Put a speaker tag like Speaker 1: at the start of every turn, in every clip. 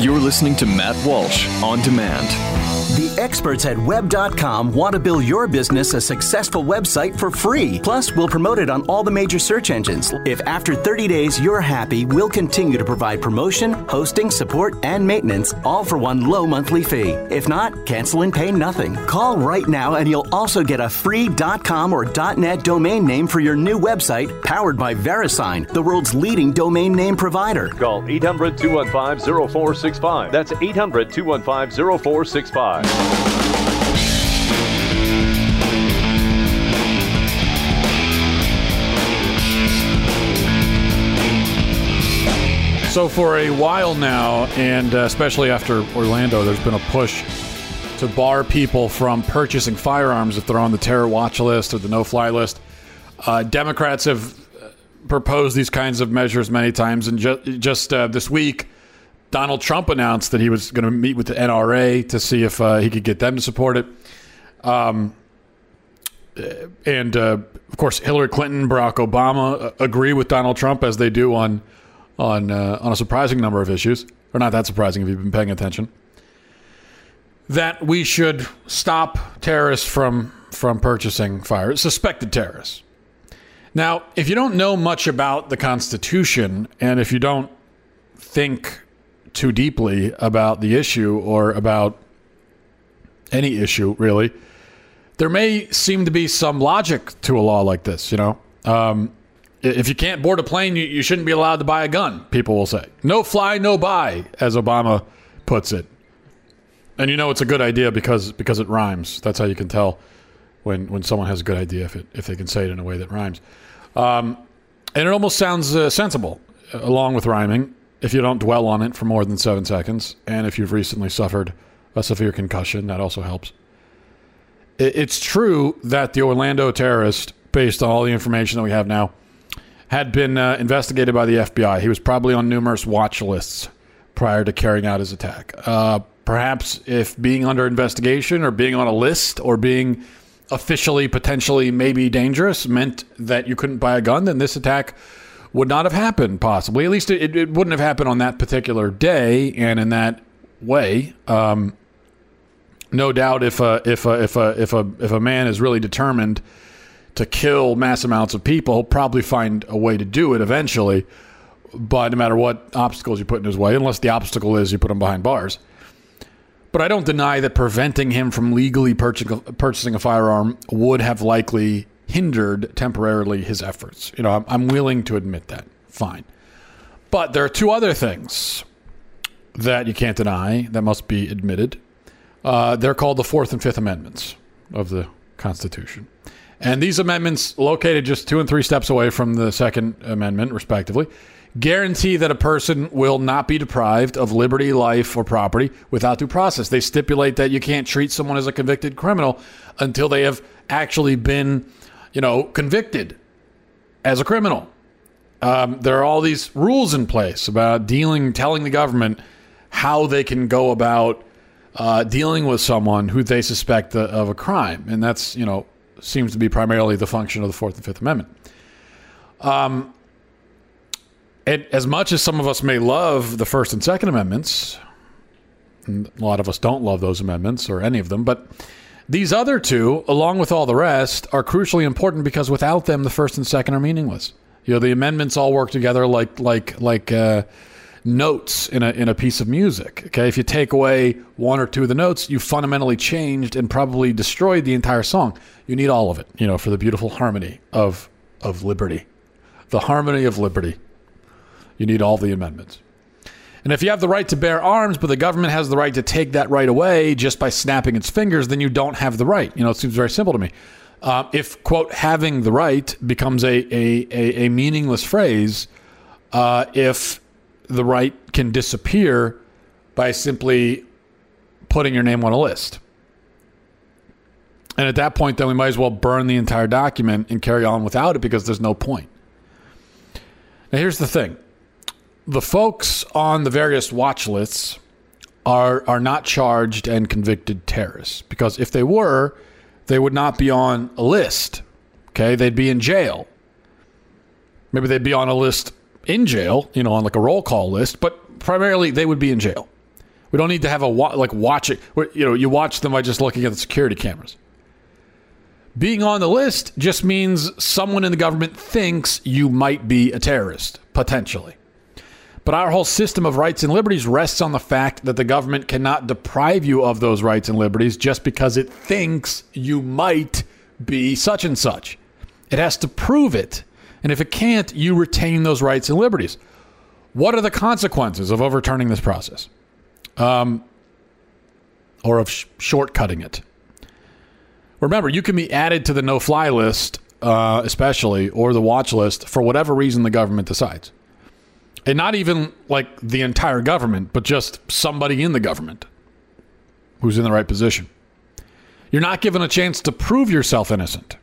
Speaker 1: You're listening to Matt Walsh on demand.
Speaker 2: The experts at web.com want to build your business a successful website for free. Plus, we'll promote it on all the major search engines. If after 30 days you're happy, we'll continue to provide promotion, hosting, support, and maintenance, all for one low monthly fee. If not, cancel and pay nothing. Call right now and you'll also get a free .com or .net domain name for your new website powered by VeriSign, the world's leading domain name provider.
Speaker 3: Call 800-215-0465. That's 800-215-0465.
Speaker 4: So, for a while now, and uh, especially after Orlando, there's been a push to bar people from purchasing firearms if they're on the terror watch list or the no fly list. Uh, Democrats have uh, proposed these kinds of measures many times, and ju- just uh, this week, Donald Trump announced that he was going to meet with the NRA to see if uh, he could get them to support it. Um, and uh, of course, Hillary Clinton, Barack Obama uh, agree with Donald Trump as they do on on uh, on a surprising number of issues, or not that surprising if you've been paying attention. That we should stop terrorists from from purchasing fire, suspected terrorists. Now, if you don't know much about the Constitution, and if you don't think too deeply about the issue or about any issue really, there may seem to be some logic to a law like this. You know, um, if you can't board a plane, you, you shouldn't be allowed to buy a gun. People will say, "No fly, no buy," as Obama puts it. And you know it's a good idea because because it rhymes. That's how you can tell when when someone has a good idea if it if they can say it in a way that rhymes. Um, and it almost sounds uh, sensible, along with rhyming, if you don't dwell on it for more than seven seconds, and if you've recently suffered a severe concussion, that also helps. It's true that the Orlando terrorist, based on all the information that we have now, had been uh, investigated by the FBI. He was probably on numerous watch lists prior to carrying out his attack. Uh, perhaps if being under investigation or being on a list or being officially potentially maybe dangerous meant that you couldn't buy a gun, then this attack would not have happened, possibly. At least it, it wouldn't have happened on that particular day and in that way. Um, no doubt, if a, if a, if a, if a, if a man is really determined to kill mass amounts of people, he'll probably find a way to do it eventually. But no matter what obstacles you put in his way, unless the obstacle is you put him behind bars. But I don't deny that preventing him from legally purchasing a firearm would have likely hindered temporarily his efforts. You know, I'm, I'm willing to admit that. Fine. But there are two other things that you can't deny that must be admitted. Uh, they're called the Fourth and Fifth Amendments of the Constitution. And these amendments, located just two and three steps away from the Second Amendment, respectively, guarantee that a person will not be deprived of liberty, life, or property without due process. They stipulate that you can't treat someone as a convicted criminal until they have actually been, you know, convicted as a criminal. Um, there are all these rules in place about dealing, telling the government how they can go about uh, dealing with someone who they suspect of a crime, and that's you know seems to be primarily the function of the Fourth and Fifth Amendment. Um, as much as some of us may love the First and Second Amendments, and a lot of us don't love those amendments or any of them, but these other two, along with all the rest, are crucially important because without them, the First and Second are meaningless. You know, the amendments all work together like like like. Uh, notes in a in a piece of music. Okay, if you take away one or two of the notes, you fundamentally changed and probably destroyed the entire song. You need all of it, you know, for the beautiful harmony of of liberty, the harmony of liberty. You need all the amendments. And if you have the right to bear arms, but the government has the right to take that right away just by snapping its fingers, then you don't have the right. You know, it seems very simple to me. Uh, if quote having the right becomes a a, a, a meaningless phrase, uh, if the right can disappear by simply putting your name on a list. And at that point, then we might as well burn the entire document and carry on without it because there's no point. Now, here's the thing the folks on the various watch lists are, are not charged and convicted terrorists because if they were, they would not be on a list. Okay, they'd be in jail. Maybe they'd be on a list in jail, you know, on like a roll call list, but primarily they would be in jail. We don't need to have a wa- like watching. You know, you watch them by just looking at the security cameras. Being on the list just means someone in the government thinks you might be a terrorist, potentially. But our whole system of rights and liberties rests on the fact that the government cannot deprive you of those rights and liberties just because it thinks you might be such and such. It has to prove it. And if it can't, you retain those rights and liberties. What are the consequences of overturning this process? Um, or of sh- shortcutting it? Remember, you can be added to the no fly list, uh, especially, or the watch list for whatever reason the government decides. And not even like the entire government, but just somebody in the government who's in the right position. You're not given a chance to prove yourself innocent,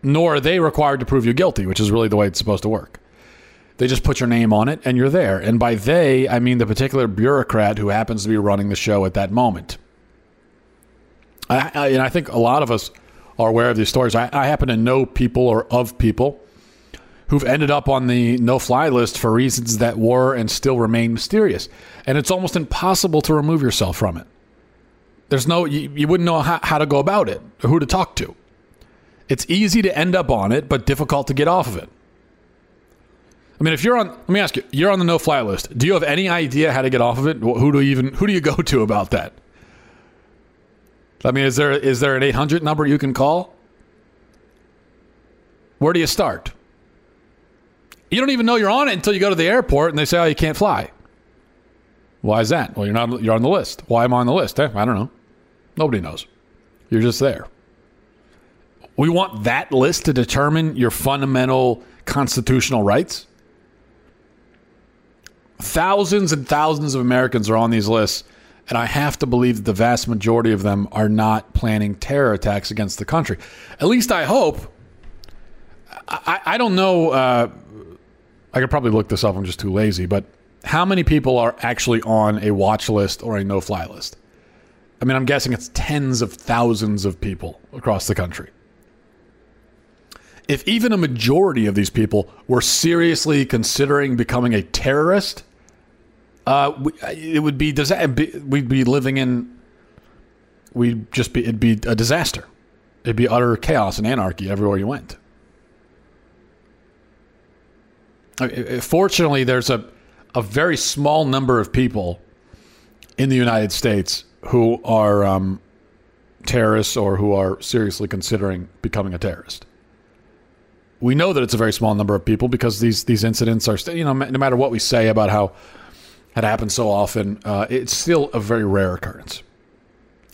Speaker 4: nor are they required to prove you guilty, which is really the way it's supposed to work. They just put your name on it and you're there. And by they, I mean the particular bureaucrat who happens to be running the show at that moment. I, I, and I think a lot of us are aware of these stories. I, I happen to know people or of people who've ended up on the no fly list for reasons that were and still remain mysterious. And it's almost impossible to remove yourself from it. There's no, you, you wouldn't know how, how to go about it who to talk to. It's easy to end up on it, but difficult to get off of it. I mean, if you're on, let me ask you, you're on the no fly list. Do you have any idea how to get off of it? Who do you even, who do you go to about that? I mean, is there is there an 800 number you can call? Where do you start? You don't even know you're on it until you go to the airport and they say, "Oh, you can't fly." Why is that? Well, you're not you're on the list. Why am I on the list? Eh, I don't know. Nobody knows. You're just there. We want that list to determine your fundamental constitutional rights. Thousands and thousands of Americans are on these lists and I have to believe that the vast majority of them are not planning terror attacks against the country. At least I hope. I, I don't know. Uh, I could probably look this up. I'm just too lazy. But how many people are actually on a watch list or a no fly list? I mean, I'm guessing it's tens of thousands of people across the country. If even a majority of these people were seriously considering becoming a terrorist, uh, it would be we'd be living in we'd just be it'd be a disaster. It'd be utter chaos and anarchy everywhere you went. Fortunately, there's a a very small number of people in the United States who are um, terrorists or who are seriously considering becoming a terrorist. We know that it's a very small number of people because these these incidents are, you know, no matter what we say about how it happens so often, uh, it's still a very rare occurrence.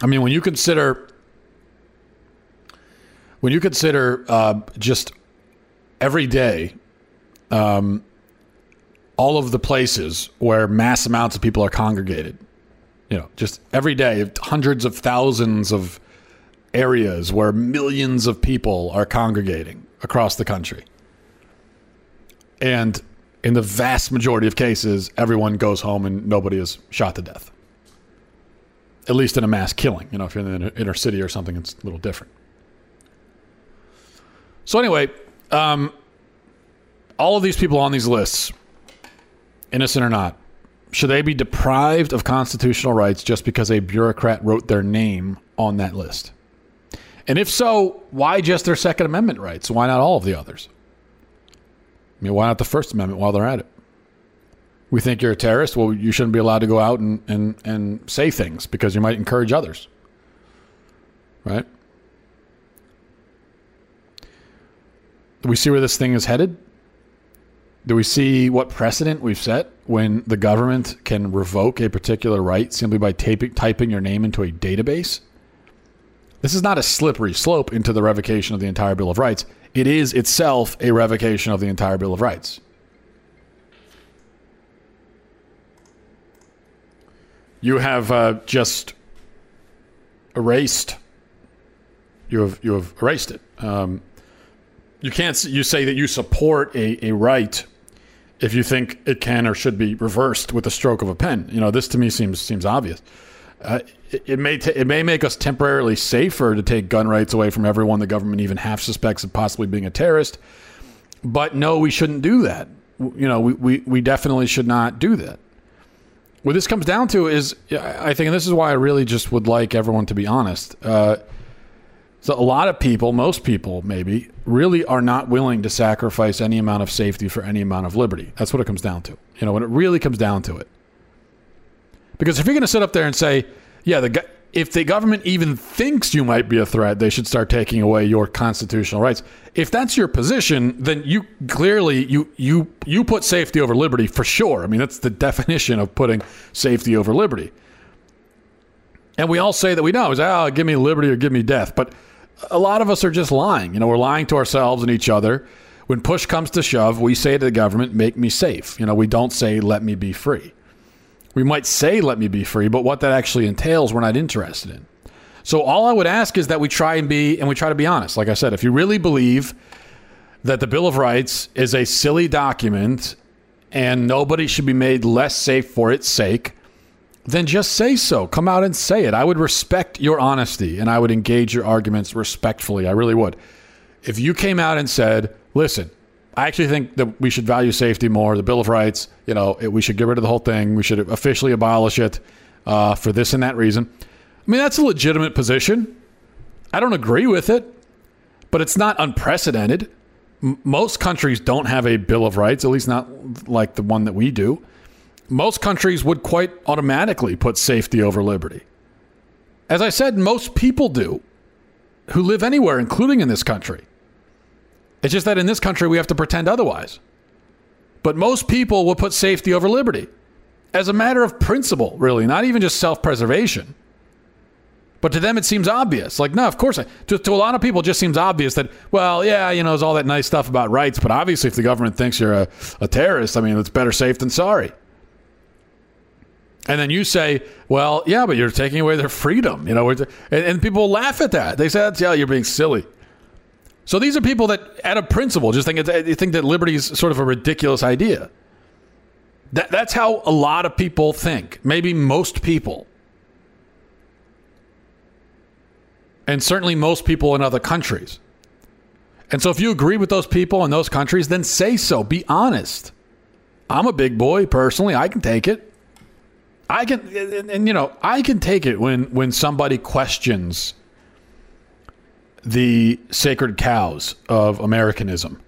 Speaker 4: I mean, when you consider when you consider uh, just every day, um, all of the places where mass amounts of people are congregated, you know, just every day, hundreds of thousands of areas where millions of people are congregating across the country. And in the vast majority of cases, everyone goes home and nobody is shot to death. At least in a mass killing. You know, if you're in the inner city or something, it's a little different. So, anyway, um, all of these people on these lists, innocent or not, should they be deprived of constitutional rights just because a bureaucrat wrote their name on that list? And if so, why just their Second Amendment rights? Why not all of the others? I mean, why not the First Amendment while they're at it? We think you're a terrorist. Well, you shouldn't be allowed to go out and, and, and say things because you might encourage others. Right? Do we see where this thing is headed? Do we see what precedent we've set when the government can revoke a particular right simply by taping, typing your name into a database? This is not a slippery slope into the revocation of the entire Bill of Rights it is itself a revocation of the entire Bill of Rights. You have uh, just erased. You have you have erased it. Um, you can't. You say that you support a, a right if you think it can or should be reversed with a stroke of a pen. You know, this to me seems seems obvious. Uh, it, it, may t- it may make us temporarily safer to take gun rights away from everyone the government even half suspects of possibly being a terrorist. But no, we shouldn't do that. You know, we, we, we definitely should not do that. what this comes down to is, I think, and this is why I really just would like everyone to be honest. Uh, so a lot of people, most people maybe, really are not willing to sacrifice any amount of safety for any amount of liberty. That's what it comes down to. You know, when it really comes down to it. Because if you're going to sit up there and say, yeah, the if the government even thinks you might be a threat, they should start taking away your constitutional rights. If that's your position, then you clearly you you you put safety over liberty for sure. I mean, that's the definition of putting safety over liberty. And we all say that we know is oh, ah, give me liberty or give me death, but a lot of us are just lying. You know, we're lying to ourselves and each other. When push comes to shove, we say to the government, "Make me safe." You know, we don't say, "Let me be free." We might say, let me be free, but what that actually entails, we're not interested in. So all I would ask is that we try and be, and we try to be honest. Like I said, if you really believe that the Bill of Rights is a silly document and nobody should be made less safe for its sake, then just say so. Come out and say it. I would respect your honesty and I would engage your arguments respectfully. I really would. If you came out and said, listen, I actually think that we should value safety more. The Bill of Rights, you know, it, we should get rid of the whole thing. We should officially abolish it uh, for this and that reason. I mean, that's a legitimate position. I don't agree with it, but it's not unprecedented. M- most countries don't have a Bill of Rights, at least not like the one that we do. Most countries would quite automatically put safety over liberty. As I said, most people do who live anywhere, including in this country. It's just that in this country, we have to pretend otherwise. But most people will put safety over liberty as a matter of principle, really, not even just self preservation. But to them, it seems obvious. Like, no, of course. To, to a lot of people, it just seems obvious that, well, yeah, you know, there's all that nice stuff about rights, but obviously, if the government thinks you're a, a terrorist, I mean, it's better safe than sorry. And then you say, well, yeah, but you're taking away their freedom, you know, and, and people laugh at that. They say, that's, yeah, you're being silly. So these are people that, at a principle, just think they think that liberty is sort of a ridiculous idea. That, that's how a lot of people think. Maybe most people. And certainly most people in other countries. And so if you agree with those people in those countries, then say so. Be honest. I'm a big boy personally. I can take it. I can and, and you know, I can take it when when somebody questions the sacred cows of Americanism.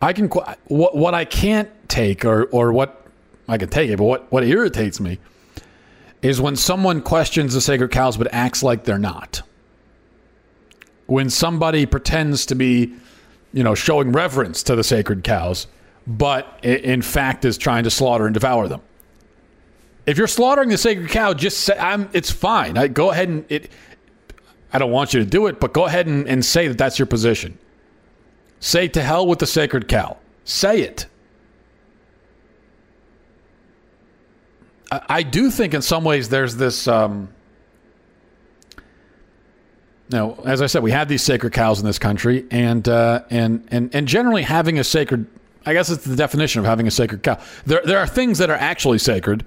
Speaker 4: I can what what I can't take or or what I can take it, but what what irritates me is when someone questions the sacred cows but acts like they're not. When somebody pretends to be, you know, showing reverence to the sacred cows, but in fact is trying to slaughter and devour them. If you're slaughtering the sacred cow, just say I'm. It's fine. I, go ahead and it. I don't want you to do it, but go ahead and, and say that that's your position. Say to hell with the sacred cow. Say it. I, I do think in some ways there's this. Um, now, as I said, we have these sacred cows in this country, and uh, and and and generally having a sacred. I guess it's the definition of having a sacred cow. There, there are things that are actually sacred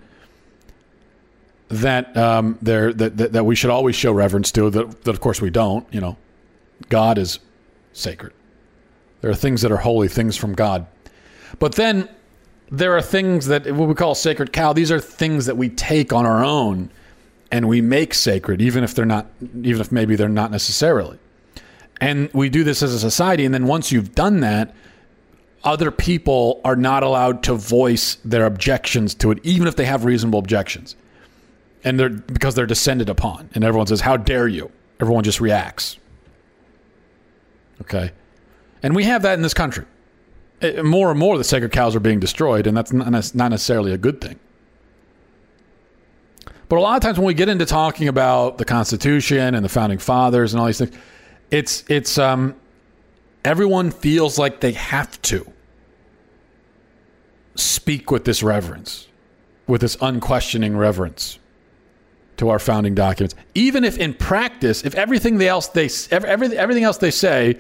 Speaker 4: that um, there that, that, that we should always show reverence to. That, that of course we don't. You know, God is sacred. There are things that are holy, things from God. But then there are things that what we call sacred cow. These are things that we take on our own and we make sacred, even if they're not, even if maybe they're not necessarily. And we do this as a society. And then once you've done that, other people are not allowed to voice their objections to it, even if they have reasonable objections and they're because they're descended upon. And everyone says how dare you? Everyone just reacts. Okay? And we have that in this country. It, more and more the sacred cows are being destroyed and that's not, not necessarily a good thing. But a lot of times when we get into talking about the constitution and the founding fathers and all these things it's it's um everyone feels like they have to speak with this reverence with this unquestioning reverence to our founding documents, even if in practice, if everything else they everything everything else they say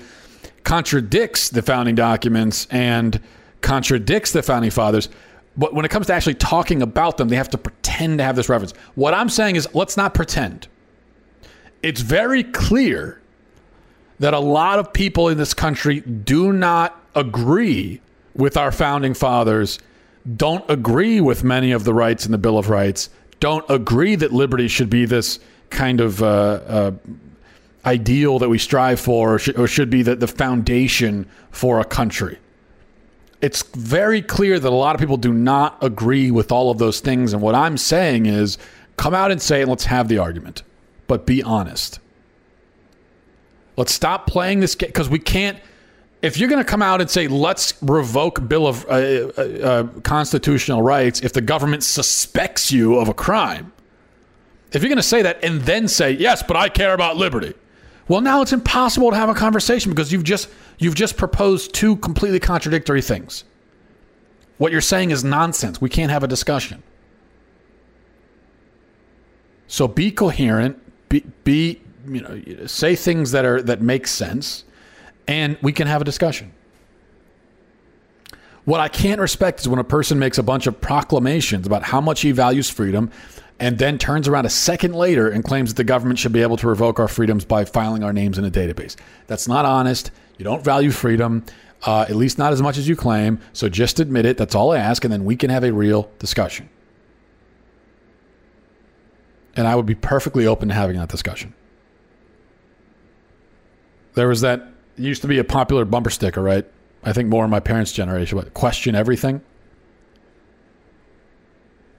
Speaker 4: contradicts the founding documents and contradicts the founding fathers. But when it comes to actually talking about them, they have to pretend to have this reference. What I'm saying is, let's not pretend. It's very clear that a lot of people in this country do not agree with our founding fathers don't agree with many of the rights in the Bill of Rights, don't agree that liberty should be this kind of uh, uh, ideal that we strive for or, sh- or should be the, the foundation for a country. It's very clear that a lot of people do not agree with all of those things. And what I'm saying is come out and say it, let's have the argument, but be honest. Let's stop playing this game because we can't. If you're going to come out and say let's revoke Bill of uh, uh, uh, constitutional rights if the government suspects you of a crime, if you're going to say that and then say yes, but I care about liberty, well, now it's impossible to have a conversation because you've just you've just proposed two completely contradictory things. What you're saying is nonsense. We can't have a discussion. So be coherent. Be, be you know say things that are that make sense, and we can have a discussion. What I can't respect is when a person makes a bunch of proclamations about how much he values freedom and then turns around a second later and claims that the government should be able to revoke our freedoms by filing our names in a database. That's not honest. You don't value freedom, uh, at least not as much as you claim. So just admit it. That's all I ask, and then we can have a real discussion. And I would be perfectly open to having that discussion. There was that used to be a popular bumper sticker, right? I think more in my parents' generation, but question everything.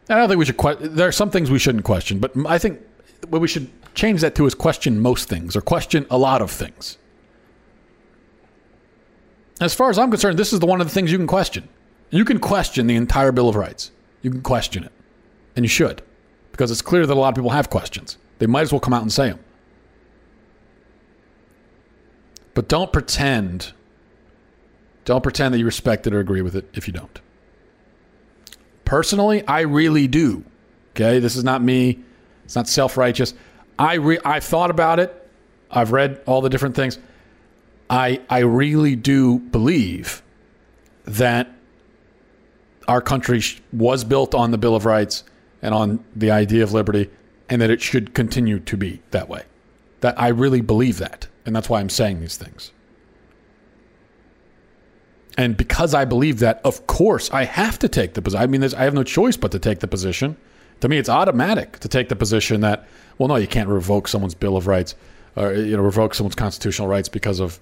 Speaker 4: I don't think we should. Que- there are some things we shouldn't question, but I think what we should change that to is question most things or question a lot of things. As far as I'm concerned, this is the one of the things you can question. You can question the entire Bill of Rights. You can question it, and you should, because it's clear that a lot of people have questions. They might as well come out and say them. But don't pretend. Don't pretend that you respect it or agree with it if you don't. Personally, I really do. Okay, this is not me. It's not self-righteous. I re- I've thought about it. I've read all the different things. I I really do believe that our country was built on the Bill of Rights and on the idea of liberty, and that it should continue to be that way. That I really believe that, and that's why I'm saying these things. And because I believe that, of course, I have to take the position. I mean, I have no choice but to take the position. To me, it's automatic to take the position that, well, no, you can't revoke someone's Bill of Rights or you know revoke someone's constitutional rights because of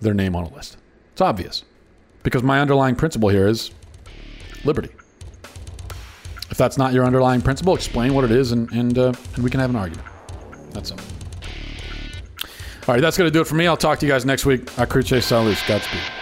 Speaker 4: their name on a list. It's obvious because my underlying principle here is liberty. If that's not your underlying principle, explain what it is, and and, uh, and we can have an argument. That's all. All right, that's going to do it for me. I'll talk to you guys next week. In cruce salus. Godspeed.